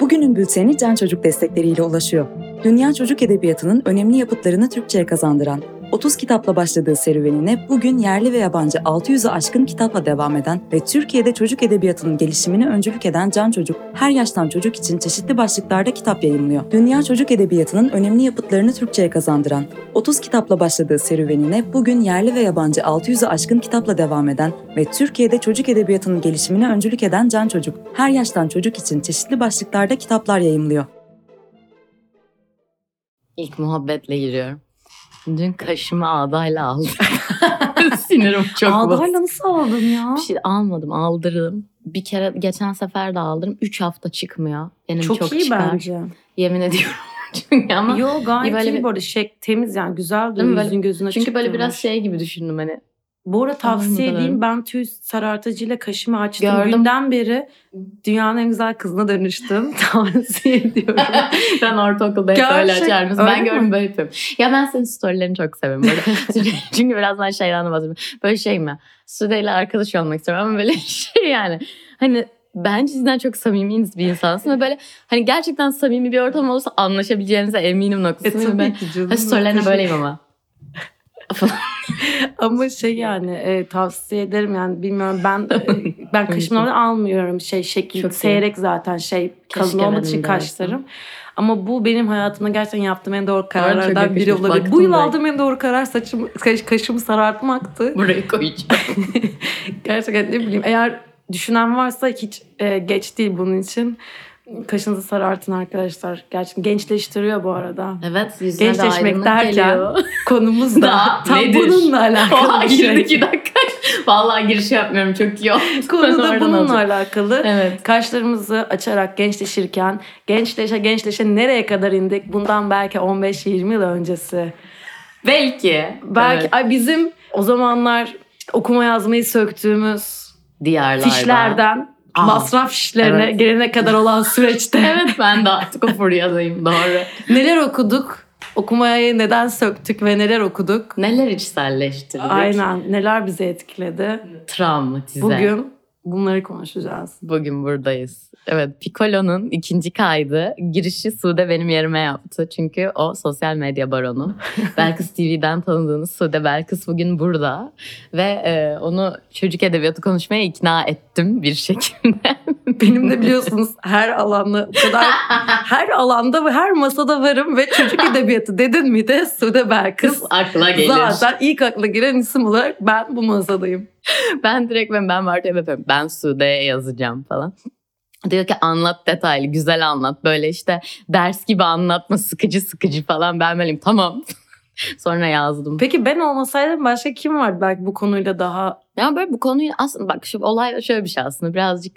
Bugünün bülteni Can Çocuk destekleriyle ulaşıyor. Dünya çocuk edebiyatının önemli yapıtlarını Türkçe'ye kazandıran 30 kitapla başladığı serüvenine bugün yerli ve yabancı 600'ü aşkın kitapla devam eden ve Türkiye'de çocuk edebiyatının gelişimine öncülük eden Can Çocuk, her yaştan çocuk için çeşitli başlıklarda kitap yayımlıyor. Dünya çocuk edebiyatının önemli yapıtlarını Türkçe'ye kazandıran 30 kitapla başladığı serüvenine bugün yerli ve yabancı 600'ü aşkın kitapla devam eden ve Türkiye'de çocuk edebiyatının gelişimine öncülük eden Can Çocuk, her yaştan çocuk için çeşitli başlıklarda kitaplar yayımlıyor. İlk muhabbetle giriyorum. Dün kaşımı ağdayla aldım. Sinirim çok bozuldu. Ağdayla nasıl aldın ya? Bir şey almadım aldırdım. Bir kere geçen sefer de aldırdım. Üç hafta çıkmıyor. Benim çok, çok, iyi çıkar. bence. Yemin ediyorum. çünkü ama Yo gayet böyle iyi bir- bu arada. Şey, temiz yani güzel duruyor yüzün gözüne çünkü böyle biraz şey gibi düşündüm hani. Bu arada tavsiye edeyim ben tüy sarartıcıyla kaşımı açtım. Gördüm. Günden beri dünyanın en güzel kızına dönüştüm. tavsiye ediyorum. ben ortaokulda hep öyle açar mısın? Ben gördüm böyle yapıyorum. Ya ben senin storylerini çok seviyorum. Böyle. Çünkü birazdan şeyden de bahsedeyim. Böyle şey mi? Sude ile arkadaş olmak istiyorum ama böyle şey yani. Hani bence sizden çok samimi bir insansın ve böyle hani gerçekten samimi bir ortam olursa anlaşabileceğinize eminim e noktasında. tabii ben ki canım. Ha, storylerine böyleyim ama. Ama şey yani e, tavsiye ederim yani bilmiyorum ben e, ben normalde almıyorum şey şekil Çok iyi. seyrek zaten şey kalın olmadığı için kaşlarım. Ama bu benim hayatımda gerçekten yaptığım en doğru kararlardan biri olabilir. Bu yıl aldığım en doğru karar saçımı, kaş, kaşımı sarartmaktı. Buraya koyacağım. Gerçekten ne bileyim eğer düşünen varsa hiç e, geç değil bunun için. Kaşınızı sarartın arkadaşlar. Gerçekten gençleştiriyor bu arada. Evet yüzüne de Gençleşmek aydınlık derken geliyor. konumuz da tam nedir? bununla alakalı Oha şey. iki dakika. Vallahi giriş yapmıyorum çok iyi oldu. Konu da bununla alacağım. alakalı. Evet. Kaşlarımızı açarak gençleşirken gençleşe gençleşe nereye kadar indik? Bundan belki 15-20 yıl öncesi. Belki. Belki Evet. ay bizim o zamanlar okuma yazmayı söktüğümüz Diyarlarda. fişlerden Aa, masraf fişlerine evet. gelene kadar olan süreçte Evet ben de artık o furyadayım doğru. neler okuduk? Okumayı neden söktük ve neler okuduk? Neler içselleştirdik? Aynen neler bizi etkiledi? Travmatize. Bugün bunları konuşacağız. Bugün buradayız. Evet Piccolo'nun ikinci kaydı girişi Sude benim yerime yaptı. Çünkü o sosyal medya baronu. Belkıs TV'den tanıdığınız Sude Belkıs bugün burada. Ve e, onu çocuk edebiyatı konuşmaya ikna ettim bir şekilde. Benim de biliyorsunuz her alanda o kadar her alanda ve her masada varım ve çocuk edebiyatı dedin mi de Sude Belkıs. Kız akla gelir. Zaten ilk akla giren isim olarak ben bu masadayım. Ben direkt ben, ben var yapıyorum. Ben Sude'ye yazacağım falan. Diyor ki anlat detaylı, güzel anlat. Böyle işte ders gibi anlatma, sıkıcı sıkıcı falan. Ben böyleyim tamam. Sonra yazdım. Peki ben olmasaydım başka kim vardı belki bu konuyla daha Ya böyle bu konuyu aslında bak şu olay şöyle bir şey aslında birazcık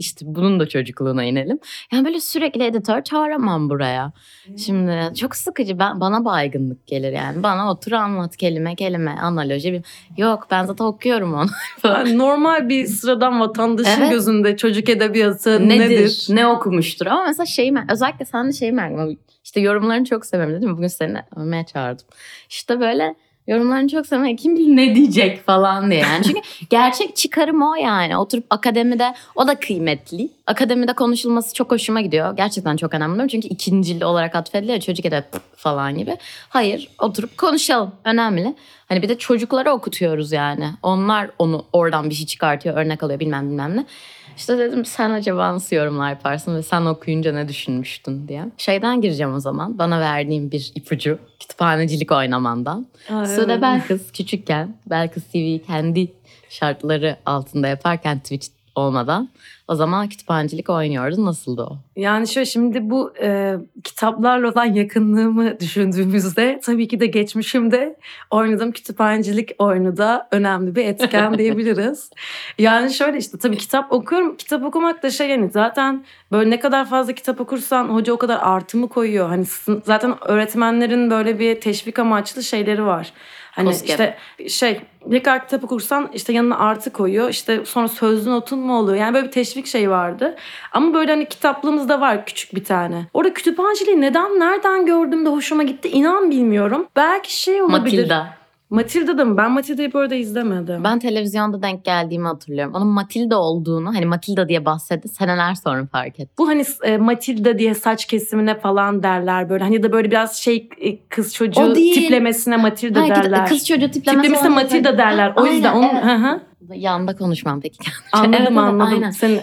işte bunun da çocukluğuna inelim. Yani böyle sürekli editör çağıramam buraya. Şimdi çok sıkıcı ben bana baygınlık gelir yani. Bana otur anlat kelime kelime analoji. bir- Yok ben zaten okuyorum onu. Yani normal bir sıradan vatandaşın Evet. gözünde çocuk edebiyatı nedir? nedir? Ne okumuştur? Ama mesela şeyi özellikle sen de şeyi merak. İşte yorumlarını çok severim dedim. Bugün seni övmeye çağırdım. İşte böyle yorumlarını çok severim. Kim bilir ne diyecek falan diye. Yani çünkü gerçek çıkarım o yani. Oturup akademide o da kıymetli. Akademide konuşulması çok hoşuma gidiyor. Gerçekten çok önemli. Çünkü ikincil olarak atfediliyor çocuk edebiyatı falan gibi. Hayır oturup konuşalım. Önemli. Hani bir de çocuklara okutuyoruz yani. Onlar onu oradan bir şey çıkartıyor, örnek alıyor bilmem bilmem ne. İşte dedim sen acaba nasıl yorumlar yaparsın ve sen okuyunca ne düşünmüştün diye. Şeyden gireceğim o zaman. Bana verdiğin bir ipucu. Kütüphanecilik oynamandan. Ay, Sude evet. Belkıs küçükken Belkıs TV'yi kendi şartları altında yaparken Twitch olmadan o zaman kütüphanecilik oynuyordu. Nasıldı o? Yani şöyle şimdi bu e, kitaplarla olan yakınlığımı düşündüğümüzde tabii ki de geçmişimde oynadığım kütüphanecilik oyunu da önemli bir etken diyebiliriz. Yani şöyle işte tabii kitap okuyorum. Kitap okumak da şey yani zaten böyle ne kadar fazla kitap okursan hoca o kadar artımı koyuyor. Hani zaten öğretmenlerin böyle bir teşvik amaçlı şeyleri var. Hani Koskep. işte şey ne kadar kitap okursan işte yanına artı koyuyor. İşte sonra sözlü notun mu oluyor? Yani böyle bir teşvik şeyi vardı. Ama böyle hani kitaplığımızda var küçük bir tane. Orada kütüphaneciliği neden nereden gördüm de hoşuma gitti inan bilmiyorum. Belki şey olabilir. Matilda. Matilda da mı? Ben Matilda'yı bu arada izlemedim. Ben televizyonda denk geldiğimi hatırlıyorum. Onun Matilda olduğunu hani Matilda diye bahsetti seneler sonra fark ettim. Bu hani e, Matilda diye saç kesimine falan derler böyle. Hani da böyle biraz şey e, kız çocuğu tiplemesine Matilda Ha, derler. Kız çocuğu tiplemesi tiplemesine olacak. Matilda derler. O Aynen, yüzden onun evet. hı hı. Yanda konuşmam peki. anladım evet, anladım. aynen. Senin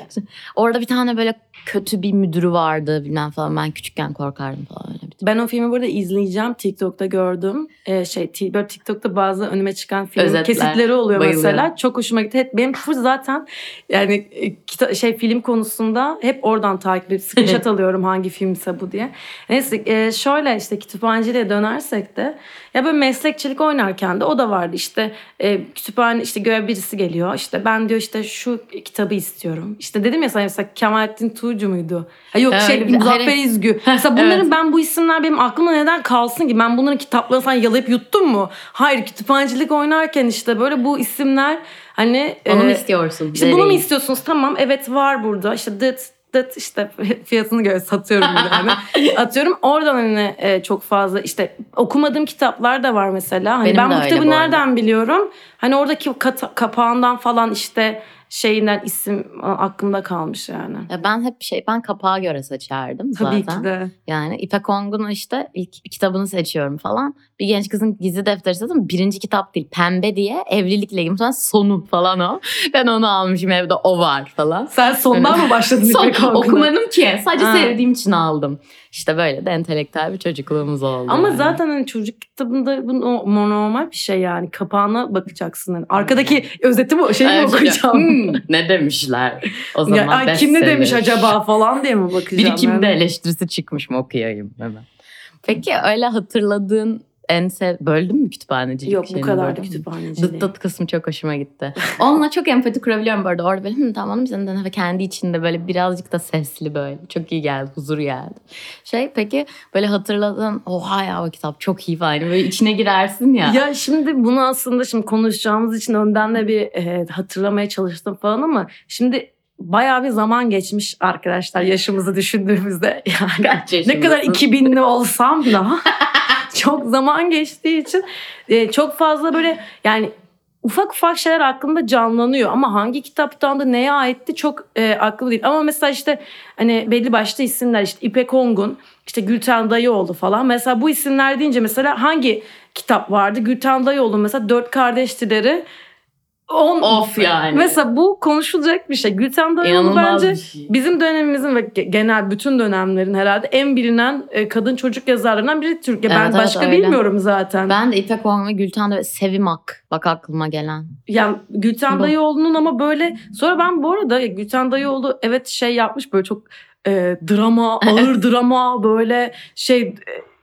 Orada bir tane böyle kötü bir müdürü vardı bilmem falan. Ben küçükken korkardım falan öyle bir Ben o filmi burada izleyeceğim. TikTok'ta gördüm. Ee, şey böyle TikTok'ta bazı önüme çıkan film Özetler. kesitleri oluyor Bayılıyorum. mesela. Çok hoşuma gitti. Hep benim full zaten yani e, kita- şey film konusunda hep oradan takip edip screenshot alıyorum hangi filmse bu diye. Neyse e, şöyle işte kütüphaneciliğe dönersek de ya böyle meslekçilik oynarken de o da vardı. İşte e, kütüphane işte göğe birisi geliyor. İşte ben diyor işte şu kitabı istiyorum. İşte dedim ya sana mesela Kemalettin Tuğcu muydu? Ha, yok şey bir- Muzaffer hayır. İzgü. Mesela bunların Evet. ben bu isimler benim aklımda neden kalsın ki? Ben bunların kitaplarını falan yalayıp yuttum mu? Hayır kütüphanecilik oynarken işte böyle bu isimler hani... Onu mu e, istiyorsun? işte bunu mu istiyorsunuz? Tamam evet var burada. İşte dıt dıt işte fiyatını göre satıyorum hani. Atıyorum oradan hani e, çok fazla işte okumadığım kitaplar da var mesela. Hani Benim ben bu kitabı bu nereden biliyorum? Hani oradaki kata- kapağından falan işte şeyinden isim aklımda kalmış yani. Ya ben hep şey ben kapağa göre seçerdim Tabii zaten. ki de. Yani İpek Ongun'un işte ilk kitabını seçiyorum falan. Bir genç kızın gizli defteri zaten birinci kitap değil. Pembe diye evlilikle ilgili sonra sonu falan o. Ben onu almışım evde o var falan. Sen sondan mı başladın Son İpek Ongun'a? okumadım ki. Sadece Ha. sevdiğim için aldım. İşte böyle de entelektüel bir çocukluğumuz oldu. Ama yani. zaten hani çocuk kitabında bu no- normal bir şey yani. Kapağına bakacaksın. Hani arkadaki özeti mi şey mi Evet, okuyacağım? ne demişler o zaman Ya, ay, kim ne demiş acaba falan diye mi bakacağım? Biri kimde yani? eleştirisi çıkmış mı okuyayım hemen. Peki öyle hatırladığın en sev... Böldün mü kütüphanecilik Yok bu kadar da kütüphaneciliği. Dıt dıt kısmı çok hoşuma gitti. Onunla çok empati kurabiliyorum bu arada. Orada böyle Hı, tamam ve kendi içinde böyle birazcık da sesli böyle. Çok iyi geldi, huzur geldi. Şey peki böyle hatırladığın oha ya o kitap çok iyi falan. Böyle içine girersin ya. Ya şimdi bunu aslında şimdi konuşacağımız için önden de bir e, hatırlamaya çalıştım falan ama şimdi bayağı bir zaman geçmiş arkadaşlar yaşımızı düşündüğümüzde yani. Kaç Ne kadar 2000'li olsam da çok zaman geçtiği için e, çok fazla böyle yani ufak ufak şeyler aklımda canlanıyor ama hangi kitaptan da neye aitti çok e, akıllı değil. Ama mesela işte hani belli başlı isimler işte İpek Ongun, işte Gülten Dayıoğlu falan. Mesela bu isimler deyince mesela hangi kitap vardı? Gülten Dayıoğlu mesela Dört Kardeştileri. On, Of yani. Mesela bu konuşulacak bir şey. Gülten Dayıoğlu İnanılmaz bence şey. Bizim dönemimizin ve ge- genel bütün dönemlerin herhalde en bilinen e, kadın çocuk yazarlarından biri Türkiye. Evet, ben evet, başka öyle. bilmiyorum zaten. Ben de İpek Ongun ve Gülten de Sevim Ak. Bak aklıma gelen. Yani Gülten Bu. Dayıoğlu'nun ama böyle sonra ben bu arada Gülten Dayıoğlu evet şey yapmış böyle çok e, drama, ağır drama böyle şey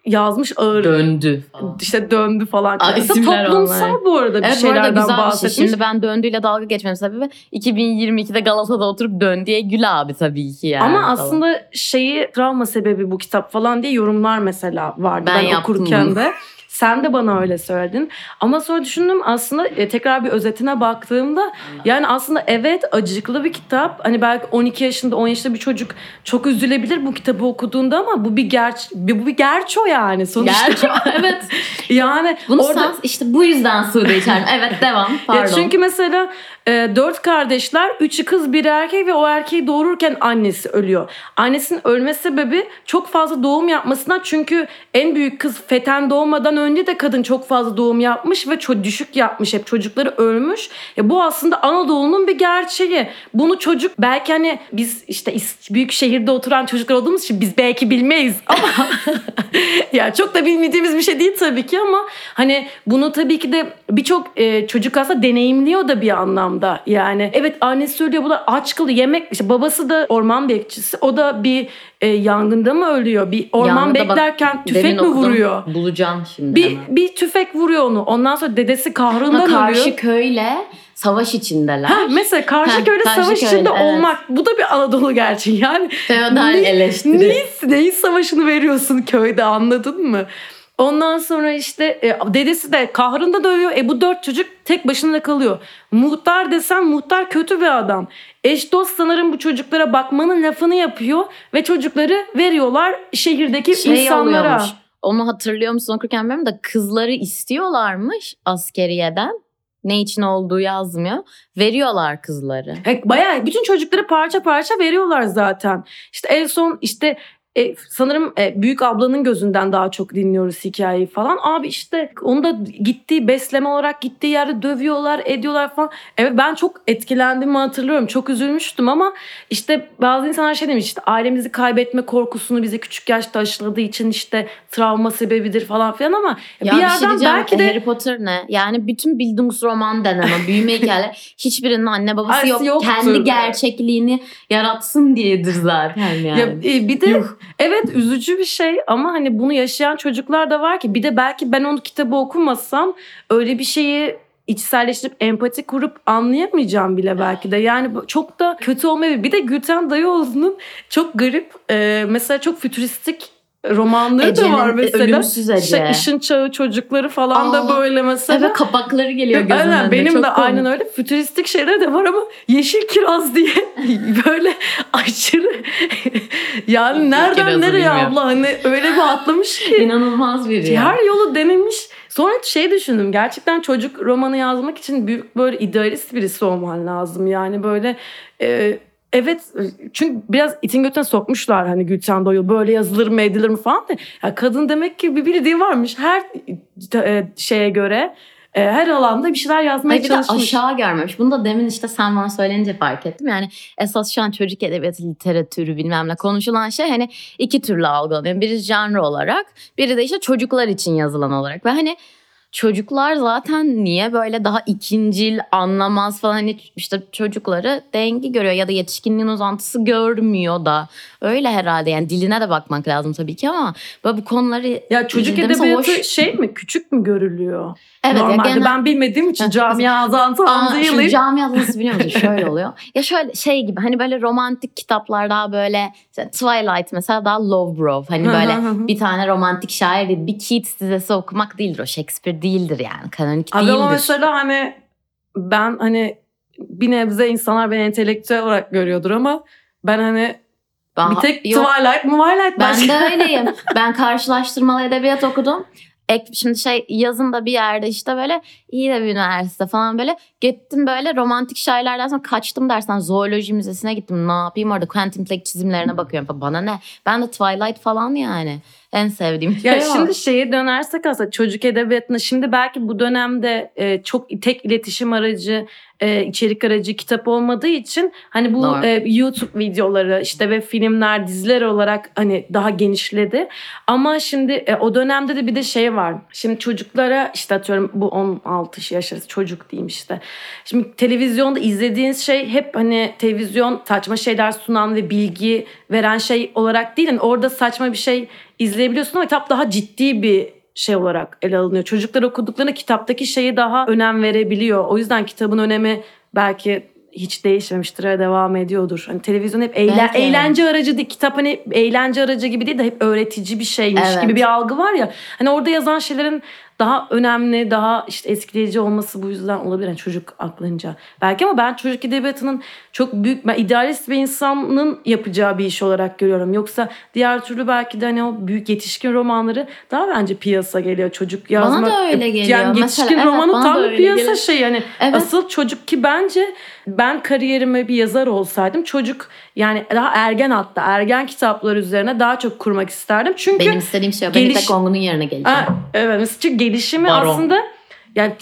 yazmış ağır Döndü falan. işte döndü falan. Aa, isimler toplumsal onlar. bu arada bir Evet bu arada şeylerden güzel bir şey. bahsetmiş. Şimdi ben döndüğüyle dalga geçmemin sebebi 2022'de Galata'da oturup dön diye Gül abi tabii ki yani. Ama falan. aslında şeyi travma sebebi bu kitap falan diye yorumlar mesela vardı Ben ben, okurken bunu. de. Sen de bana öyle söyledin. Ama sonra düşündüm aslında e, tekrar bir özetine baktığımda yani aslında evet acıklı bir kitap. Hani belki 12 yaşında 10 yaşında bir çocuk çok üzülebilir bu kitabı okuduğunda ama bu bir gerç bu bir gerço yani sonuçta. Gerçi evet. yani Bunu orada sen işte bu yüzden Sude içerim. Evet devam. Pardon. ya çünkü mesela e, dört kardeşler, üçü kız biri erkek ve o erkeği doğururken annesi ölüyor. Annesinin ölme sebebi çok fazla doğum yapmasından çünkü en büyük kız feten doğmadan önce de kadın çok fazla doğum yapmış ve çok düşük yapmış hep çocukları ölmüş. Ya bu aslında Anadolu'nun bir gerçeği. Bunu çocuk belki hani biz işte büyük şehirde oturan çocuklar olduğumuz için biz belki bilmeyiz ama ya çok da bilmediğimiz bir şey değil tabii ki ama hani bunu tabii ki de birçok e, çocuk aslında deneyimliyor da bir anlamda. Yani evet annesi söylüyor bu da aç kalıyor yemek işte babası da orman bekçisi o da bir e, yangında mı ölüyor bir orman Yangında bak, beklerken tüfek Demin mi okudum. vuruyor? Bulacağım şimdi Bir, bir tüfek vuruyor onu. Ondan sonra dedesi kahrından karşı ölüyor. köyle savaş içindeler. Ha, mesela karşı Ha, köyde karşı savaş köyde, içinde evet. olmak. Bu da bir Anadolu gerçeği. Yani Feodal Ne- eleştiri. Neyin, neyin savaşını veriyorsun köyde anladın mı? Ondan sonra işte e, dedesi de kahrında dövüyor. E bu dört çocuk tek başına kalıyor. Muhtar desen muhtar kötü bir adam. Eş dost sanırım bu çocuklara bakmanın lafını yapıyor ve çocukları veriyorlar şehirdeki şey insanlara. oluyormuş. Onu hatırlıyor musun okurken bilmiyorum da kızları istiyorlarmış askeriyeden. Ne için olduğu yazmıyor. Veriyorlar kızları. He, Bayağı bütün çocukları parça parça veriyorlar zaten. İşte en son işte e, sanırım e, büyük ablanın gözünden daha çok dinliyoruz hikayeyi falan. Abi işte onu da gittiği besleme olarak gittiği yerde dövüyorlar, ediyorlar falan. Evet ben çok etkilendiğimi hatırlıyorum. Çok üzülmüştüm ama işte bazı insanlar şey demiş işte ailemizi kaybetme korkusunu bize küçük yaşta aşıladığı için işte travma sebebidir falan filan ama Ya bir bir, şey yerden diyeceğim. belki de Harry Potter ne? Yani bütün Bildungsroman denen o büyüme hikayeler hiçbirinin anne babası yok. yoktur. Kendi gerçekliğini yaratsın diyedir zaten yani. Ya, e, bir de evet üzücü bir şey ama hani bunu yaşayan çocuklar da var ki bir de belki ben onu kitabı okumasam öyle bir şeyi içselleştirip empati kurup anlayamayacağım bile belki de. Yani çok da kötü olmayabilir. Bir de Gülten Dayıoğlu'nun çok garip e, mesela çok fütüristik romanları Ece'nin, da var mesela. Ölümsüz Ece. Şey, Işın Çağı çocukları falan da Aa, böyle mesela. Evet kapakları geliyor gözümün Aynen önüne. benim Çok de komik. aynen öyle fütüristik şeyler de var ama yeşil kiraz diye böyle aşırı yani nereden nereye bilmiyorum. abla hani öyle bir atlamış ki İnanılmaz biri ya. her yolu denemiş. Sonra şey düşündüm gerçekten çocuk romanı yazmak için büyük böyle idealist birisi olman lazım. Yani böyle e, evet çünkü biraz itin götüne sokmuşlar hani Gülten Doyul böyle yazılır mı edilir mi falan da. Ya kadın demek ki bir bildiği varmış her e, şeye göre e, her alanda bir şeyler yazmaya Hayır bir de çalışmış. aşağı görmemiş. Bunu da demin işte sen bana söyleyince fark ettim. Yani esas şu an çocuk edebiyatı literatürü bilmem ne konuşulan şey hani iki türlü algılanıyor. Biri janr olarak biri de işte çocuklar için yazılan olarak. Ve hani çocuklar zaten niye böyle daha ikincil anlamaz falan hani işte çocukları dengi görüyor ya da yetişkinliğin uzantısı görmüyor da öyle herhalde yani diline de bakmak lazım tabii ki ama böyle bu konuları Ya çocuk edebiyatı hoş- şey mi küçük mü görülüyor? evet ya Normalde genel- ben bilmediğim için camiadan tam Aa, değilim. Şimdi camiada nasıl biliyor musun? Şöyle oluyor. Ya şöyle şey gibi hani böyle romantik kitaplar daha böyle işte Twilight mesela daha love bro. Hani böyle bir tane romantik şair değil. Bir Keats dizesi okumak değildir o. Shakespeare değildir yani. Kanonik Abi değildir. ama mesela hani ben hani bir nebze insanlar beni entelektüel olarak görüyordur ama ben hani Ben- bir tek Yok, Twilight, Twilight Ben başka. de öyleyim. Ben karşılaştırmalı edebiyat okudum. Ek, şimdi şey yazında bir yerde işte böyle iyi de bir üniversite falan böyle gittim böyle romantik şairlerden sonra kaçtım dersen zooloji müzesine gittim. Ne yapayım orada Quentin Blake çizimlerine bakıyorum falan. Bana ne? Ben de Twilight falan yani. En sevdiğim Ya şey o. şimdi şeye dönersek aslında çocuk edebiyatına şimdi belki bu dönemde e, çok tek iletişim aracı, e, içerik aracı kitap olmadığı için hani bu Doğru. e, YouTube videoları işte ve filmler, diziler olarak hani daha genişledi. Ama şimdi e, o dönemde de bir de şey var. Şimdi çocuklara işte atıyorum bu 16 yaş arası çocuk diyeyim işte. Şimdi televizyonda izlediğiniz şey hep hani televizyon saçma şeyler sunan ve bilgi veren şey olarak değil. Yani orada saçma bir şey izleyebiliyorsun ama kitap daha ciddi bir şey olarak ele alınıyor. Çocuklar okuduklarında kitaptaki şeyi daha önem verebiliyor. O yüzden kitabın önemi belki hiç değişmemiştir devam ediyordur. Hani televizyon hep eğlen- Belki. eğlence aracı değil. Kitap hani eğlence aracı gibi değil de hep öğretici bir şeymiş Evet. gibi bir algı var ya. Hani orada yazan şeylerin daha önemli, daha işte etkileyici olması bu yüzden olabilir. Yani çocuk aklınca. Belki ama ben çocuk edebiyatının çok büyük, ben idealist bir insanın yapacağı bir iş olarak görüyorum. Yoksa diğer türlü belki de hani o büyük yetişkin romanları daha bence piyasa geliyor. Çocuk yazmak. da öyle geliyor. Yani Mesela yetişkin evet, romanı bana tam bir piyasa geliyor. şey. Yani Evet. asıl çocuk ki bence ben kariyerime bir yazar olsaydım çocuk yani daha ergen hatta ergen kitaplar üzerine daha çok kurmak isterdim. Çünkü Benim istediğim şey o. Ben geliş- İpek Ongun'un yerine geleceğim. Ha, evet mesela çünkü gelişimi Baron. aslında yani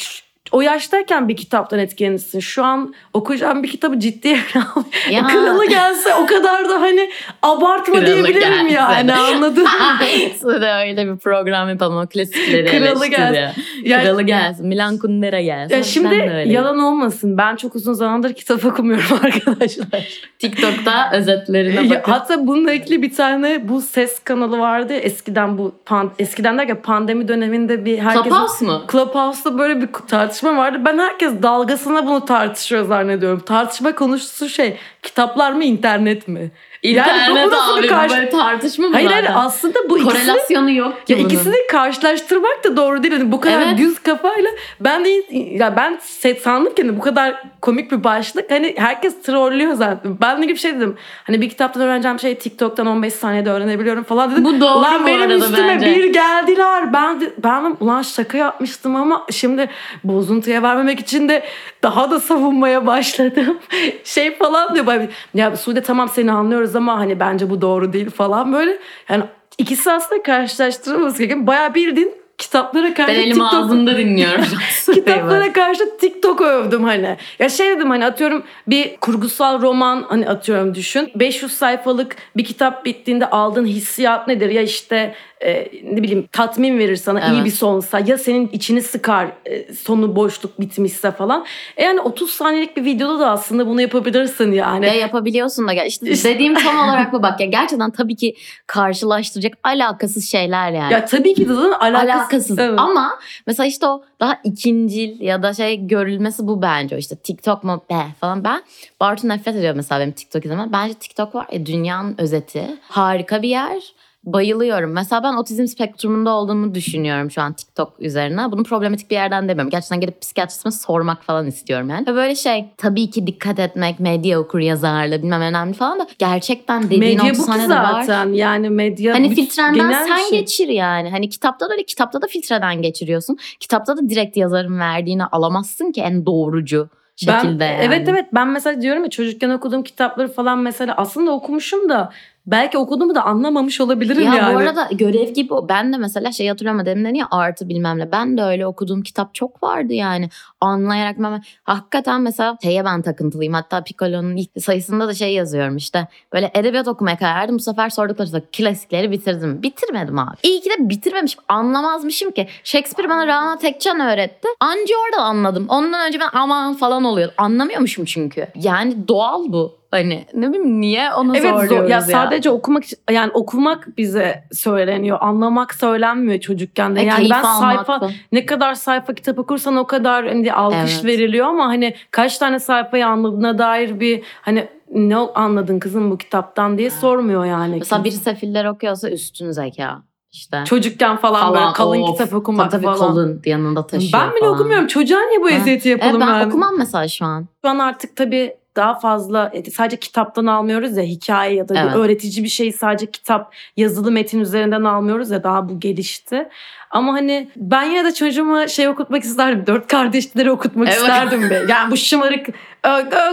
o yaştayken bir kitaptan etkilenirsin. Şu an okuyacağım bir kitabı ciddiye al. Ya. Kralı gelse o kadar da hani abartma Kralı diyebilirim gelse. yani anladın mı? Size öyle bir program yapalım o klasikleri Kralı gelsin. Yani- Kralı gelsin. Milan Kundera gelsin. Ya şimdi yalan olmasın. Ben çok uzun zamandır kitap okumuyorum arkadaşlar. TikTok'ta özetlerine Ya, bakın. hatta bununla ilgili bir tane bu ses kanalı vardı ya eskiden bu pan, eskiden derken pandemi döneminde bir herkes Clubhouse mu? Clubhouse'da böyle bir tartışma vardı. Ben herkes dalgasına bunu tartışıyor zannediyorum. Tartışma konusu şey kitaplar mı internet mi? İnternet bu nasıl bir karşı- böyle tartışma mı Hayır hayır aslında bu ikisini Korelasyonu yok ki ya bunun. ikisini karşılaştırmak da doğru değil. Hani bu kadar Evet. düz kafayla ben de ya ben set sandım ki hani bu kadar komik bir başlık hani herkes trollüyor zaten. Ben de gibi şey dedim. Hani bir kitaptan öğreneceğim şey TikTok'tan 15 saniyede öğrenebiliyorum falan dedim. Bu doğru Ulan benim üstüme bence. bir geldiler. Ben de, ben ulan şaka yapmıştım ama şimdi bozuntuya vermemek için de daha da savunmaya başladım. şey falan diyor. Ya Sude tamam seni anlıyoruz ama hani bence bu doğru değil falan böyle. Yani ikisi aslında karşılaştırılması gereken bayağı bildiğin kitaplara karşı Ben elim TikTok ağzımda dinliyorum. kitaplara karşı TikTok övdüm hani. Ya şey dedim hani atıyorum bir kurgusal roman hani atıyorum düşün. 500 sayfalık bir kitap bittiğinde aldığın hissiyat nedir? Ya işte e, ne bileyim tatmin verir sana iyi Evet. bir sonsa ya senin içini sıkar e, sonu boşluk bitmişse falan. E yani 30 saniyelik bir videoda da aslında bunu yapabilirsin yani. Ya yapabiliyorsun da. İşte, İşte- dediğim tam olarak bu bak ya. Gerçekten tabii ki karşılaştıracak alakasız şeyler yani. Ya tabii ki de alakasız. alakasız. Evet. Ama mesela işte o daha ikincil ya da şey görülmesi bu bence. İşte TikTok mu be falan. Ben Bartu nefret ediyor mesela benim TikTok izlemem. Bence TikTok var ya dünyanın özeti. Harika bir yer. Bayılıyorum. Mesela ben otizm spektrumunda olduğumu düşünüyorum şu an TikTok üzerine. Bunu problematik bir yerden demiyorum. Gerçekten gidip psikiyatristime sormak falan istiyorum yani. Ve böyle şey tabii ki dikkat etmek, medya okur yazarlığı bilmem önemli falan da gerçekten dediğin medya 30 bu ki var. zaten yani medya Hani filtrenden sen şey. geçir yani. Hani kitapta da öyle kitapta da filtreden geçiriyorsun. Kitapta da direkt yazarın verdiğini alamazsın ki en doğrucu şekilde Ben, yani. Evet evet ben mesela diyorum ya çocukken okuduğum kitapları falan mesela aslında okumuşum da belki okuduğumu da anlamamış olabilirim Ya yani. bu arada görev gibi. Ben de mesela şey hatırlıyorum demin ya artı bilmem ne. Ben de öyle okuduğum kitap çok vardı yani. Anlayarak ben hakikaten mesela şeye ben takıntılıyım. Hatta Piccolo'nun ilk sayısında da şey yazıyorum işte. Böyle edebiyat okumaya karar verdim. Bu sefer sordukları soru klasikleri bitirdim. Bitirmedim abi. İyi ki de bitirmemişim. Anlamazmışım ki. Shakespeare bana Rana Tekcan öğretti. Anca orada anladım. Ondan önce ben aman falan oluyordu. Anlamıyormuşum çünkü. Yani doğal bu. Hani ne bileyim niye onu Evet zor. zorluyoruz Ya, ya. sadece okumak için- yani okumak bize söyleniyor. Anlamak söylenmiyor çocukken de. E, Yani ben sayfa ne kadar sayfa kitap okursan o kadar hani alkış Evet. veriliyor ama hani kaç tane sayfayı anladığına dair bir hani ne anladın kızım bu kitaptan diye sormuyor yani. Mesela kimse. biri sefiller okuyorsa üstün zeka. İşte. çocukken falan, Falan, böyle kalın of. kitap okumak tabii, tabii falan. kolun yanında taşıyor Ben bile falan. okumuyorum. Çocuğa niye bu Ha. eziyeti Evet, yapalım ben yani? okumam mesela şu an. Şu an artık tabii daha fazla e, sadece kitaptan almıyoruz ya hikaye ya da Evet. bir öğretici bir şeyi sadece kitap yazılı metin üzerinden almıyoruz ya daha bu gelişti. Ama hani ben yine de çocuğuma şey okutmak isterdim. Dört kardeşleri okutmak Evet. isterdim be. Yani bu şımarık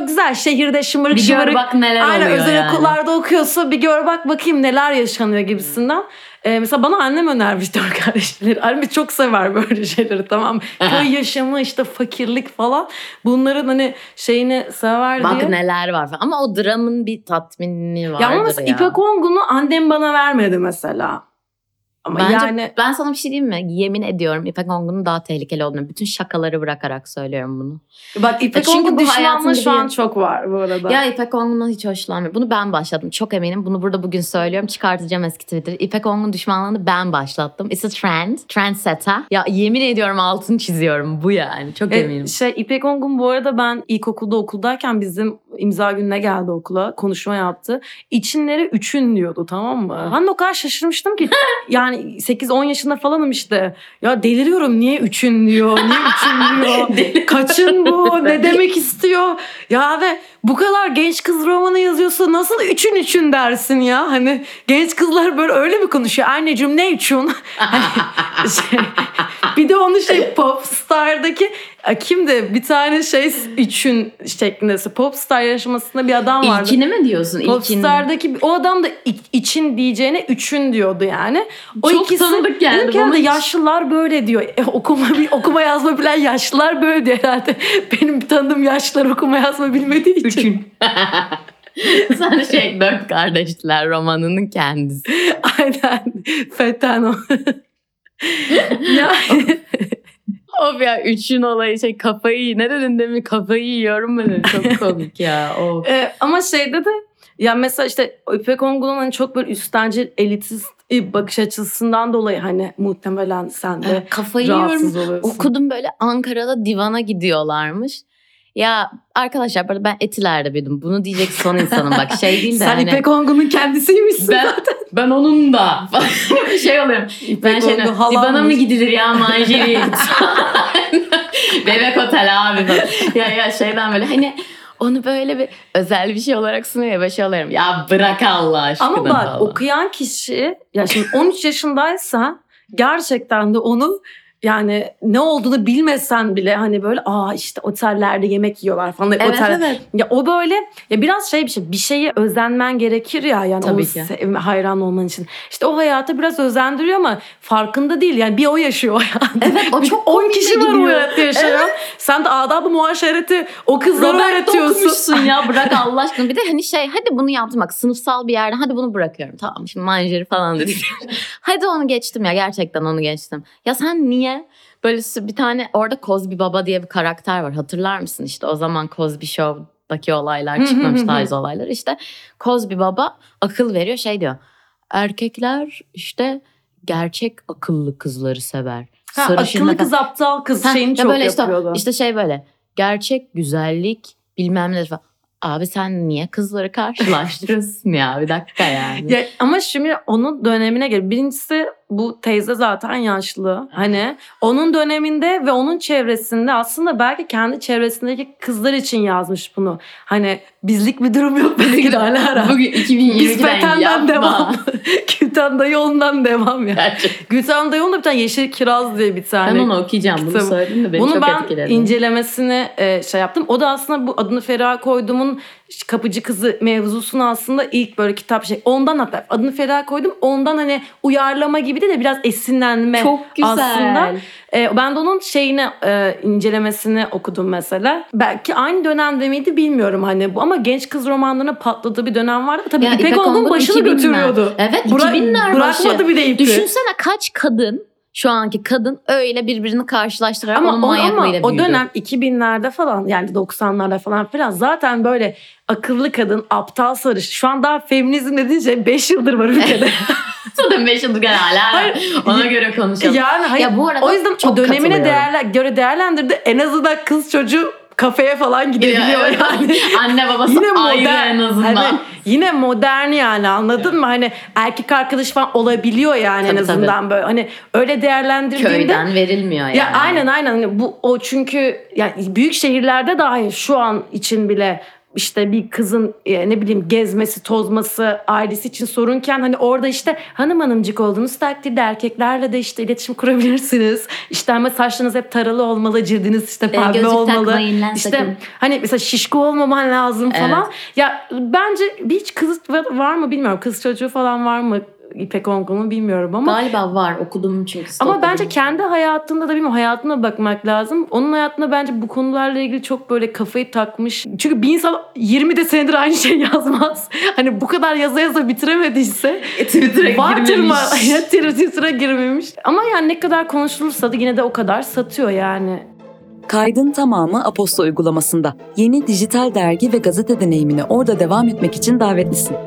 güzel şehirde şımarık Bir gör şımarık. bak neler Aynen oluyor özel yani. okullarda okuyorsa bir gör bak bakayım neler yaşanıyor gibisinden. Ee, mesela bana annem önermiş dört kardeşleri. Annem çok sever böyle şeyleri tamam? Köy yaşamı işte fakirlik falan. Bunların hani şeyini sever Bak diye. neler var falan. Ama o dramın bir tatmini vardır Ya ya. ama mesela İpek Ongun'u annem bana vermedi mesela. Ama Bence yani ben sana bir şey diyeyim mi? Yemin ediyorum İpek Ongun'un daha tehlikeli olduğunu. Bütün şakaları bırakarak söylüyorum bunu. bak İpek Çünkü Ongun düşmanlığı şu an çok var bu arada. Ya İpek Ongun'dan hiç hoşlanmıyorum. Bunu ben başlattım. Çok eminim. Bunu burada bugün söylüyorum. Çıkartacağım eski Twitter'ı. İpek Ongun düşmanlığını ben başlattım. It's a trend. Trendsetter. Ya yemin ediyorum altını çiziyorum. Bu yani. Çok E, eminim. şey İpek Ongun bu arada ben ilkokulda okuldayken bizim imza gününe geldi okula konuşma yaptı. İçinlere üçün diyordu tamam mı? Ben de o kadar şaşırmıştım ki yani 8-10 yaşında falanım işte. Ya deliriyorum niye üçün diyor niye üçün diyor. Kaçın bu ne demek istiyor. Ya ve bu kadar genç kız romanı yazıyorsa nasıl üçün üçün dersin ya. Hani genç kızlar böyle öyle mi konuşuyor? Anneciğim ne üçün? Hani şey, bir de onu şey Popstar'daki e, kimdi? Bir tane şey üçün şeklinde Popstar yarışmasında bir adam vardı. İlkini mi diyorsun? İlkini. Popstar'daki bir- o adam da için diyeceğine üçün diyordu yani. O Çok tanıdık geldi Dedim ki herhalde hiç. yaşlılar böyle diyor. E, okuma okuma yazma bilen yaşlılar böyle diyor herhalde. Benim tanıdığım yaşlılar okuma yazma bilmediği için. Üçün. Sen şey dört kardeşler romanının kendisi. Aynen. Fetten o. ya, Of ya üçün olayı şey kafayı ne dedin demin kafayı yiyorum mu dedin. Çok komik ya. Of. e, ama şeyde de ya mesela işte İpek Ongun'un hani çok böyle üstencil elitist bakış açısından dolayı hani muhtemelen sen de Kafayı yiyorum. rahatsız oluyorsun. Okudum böyle Ankara'da divana gidiyorlarmış. Ya arkadaşlar ben Etiler'de büyüdüm. Bunu diyecek son insanım bak. Şey değil de Sen hani. İpek Ongun'un kendisiymişsin Ben, zaten. ben onun da şey oluyorum. Ben İpek şey Ongun diyorum, bana mı gidilir ya manjeri? Bebek otel abi falan. Ya ya şeyden böyle hani onu böyle bir özel bir şey olarak sunuyor ya ben şey oluyorum. Ya bırak Allah aşkına Ama bak falan. okuyan kişi ya şimdi 13 yaşındaysa gerçekten de onu yani ne olduğunu bilmesen bile hani böyle aa işte otellerde yemek yiyorlar falan. Evet Otel- evet. Ya o böyle ya biraz şey bir şey bir şeye özenmen gerekir ya yani Tabii ki. sevme, hayran olman için. İşte o hayata biraz özendiriyor ama farkında değil yani bir o yaşıyor hayatı. Evet o çok 10 komik kişi var o hayatta yaşayan. Sen de adab-ı muaşereti o kızlara Robert'te öğretiyorsun. ya bırak Allah aşkına. Bir de hani şey hadi bunu yaptım bak sınıfsal bir yerde hadi bunu bırakıyorum. Tamam şimdi manjeri falan dedik. hadi onu geçtim ya gerçekten onu geçtim. Ya sen niye böyle bir tane orada Cosby Baba diye bir karakter var hatırlar mısın? İşte o zaman Cosby Show'daki olaylar çıkmamış tarzı olaylar. İşte Cosby Baba akıl veriyor şey diyor. Erkekler işte gerçek akıllı kızları sever. Ha, Sarışın akıllı kız aptal kız Ha, şeyini ya çok böyle işte, yapıyordu. işte şey böyle gerçek güzellik bilmem ne falan. Abi sen niye kızları karşılaştırıyorsun ya bir dakika yani. Ya, ama şimdi onun dönemine göre birincisi bu teyze zaten yaşlı. Hani onun döneminde ve onun çevresinde aslında belki kendi çevresindeki kızlar için yazmış bunu. Hani bizlik bir durum yok belki de hala ara. Bugün Biz 2020'den Feten'den yapma. devam. Gülten Dayıoğlu'ndan devam ya. Gerçek. Gülten Dayıoğlu'nda bir tane Yeşil Kiraz diye bir tane. Ben onu okuyacağım. Bunu kitabı. söyledin de beni Bunu çok ben etkiledi. incelemesini e, şey yaptım. O da aslında bu adını Feriha koyduğumun kapıcı kızı mevzusunu aslında ilk böyle kitap şey. Ondan hatta adını Feriha koydum. Ondan hani uyarlama gibi de, de biraz esinlenme. çok güzel. aslında. E, ben de onun şeyini e, incelemesini okudum mesela. Belki aynı dönemde miydi bilmiyorum hani bu ama genç kız romanlarına patladığı bir dönem vardı. Tabii Ya İpek, İpek Ongun başını 2000'ler. götürüyordu. Evet Bıra- 2000'ler Bırakmadı başı. bir de ipi. Düşünsene kaç kadın şu anki kadın öyle birbirini karşılaştırarak Ama, onun o, ama o dönem 2000'lerde falan yani 90'larda falan filan zaten böyle akıllı kadın, aptal sarış. Şu an daha feminizm dediğin şey 5 yıldır var ülkede. Zaten 5 yıldır hala. Hayır. Ona göre konuşalım. yani hayır. Ya bu arada o yüzden çok o dönemine değerler, göre değerlendirdi. En azından kız çocuğu kafeye falan gidebiliyor Evet. yani. Anne babası yine ayrı modern en azından. Hani yine modern yani anladın mı? Hani erkek arkadaş falan olabiliyor yani en Tabii, tabii. azından böyle. Hani öyle değerlendirdiğinde Köyden verilmiyor yani. Ya aynen aynen Hani bu o çünkü yani büyük şehirlerde dahi şu an için bile işte bir kızın e, ne bileyim gezmesi, tozması ailesi için sorunken hani orada işte hanım hanımcık olduğunuz takdirde erkeklerle de işte iletişim kurabilirsiniz. İşte ama saçlarınız hep taralı olmalı, cildiniz işte pembe olmalı. işte sakın. hani mesela şişko olmaman lazım falan. Evet. Ya bence bir hiç kız var mı bilmiyorum. Kız çocuğu falan var mı? İpek Ongun'un bilmiyorum ama. Galiba var okudum çünkü. Ama bence kendi hayatında da bilmiyorum hayatına bakmak lazım. Onun hayatında bence bu konularla ilgili çok böyle kafayı takmış. Çünkü bir insan 20 de senedir aynı şey yazmaz. Hani bu kadar yaza yaza bitiremediyse Twitter'a vardır mı? girmemiş. Ya, Twitter'a girmemiş. Ama yani ne kadar konuşulursa da yine de o kadar satıyor yani. Kaydın tamamı Aposto uygulamasında. Yeni dijital dergi ve gazete deneyimine orada devam etmek için davetlisin.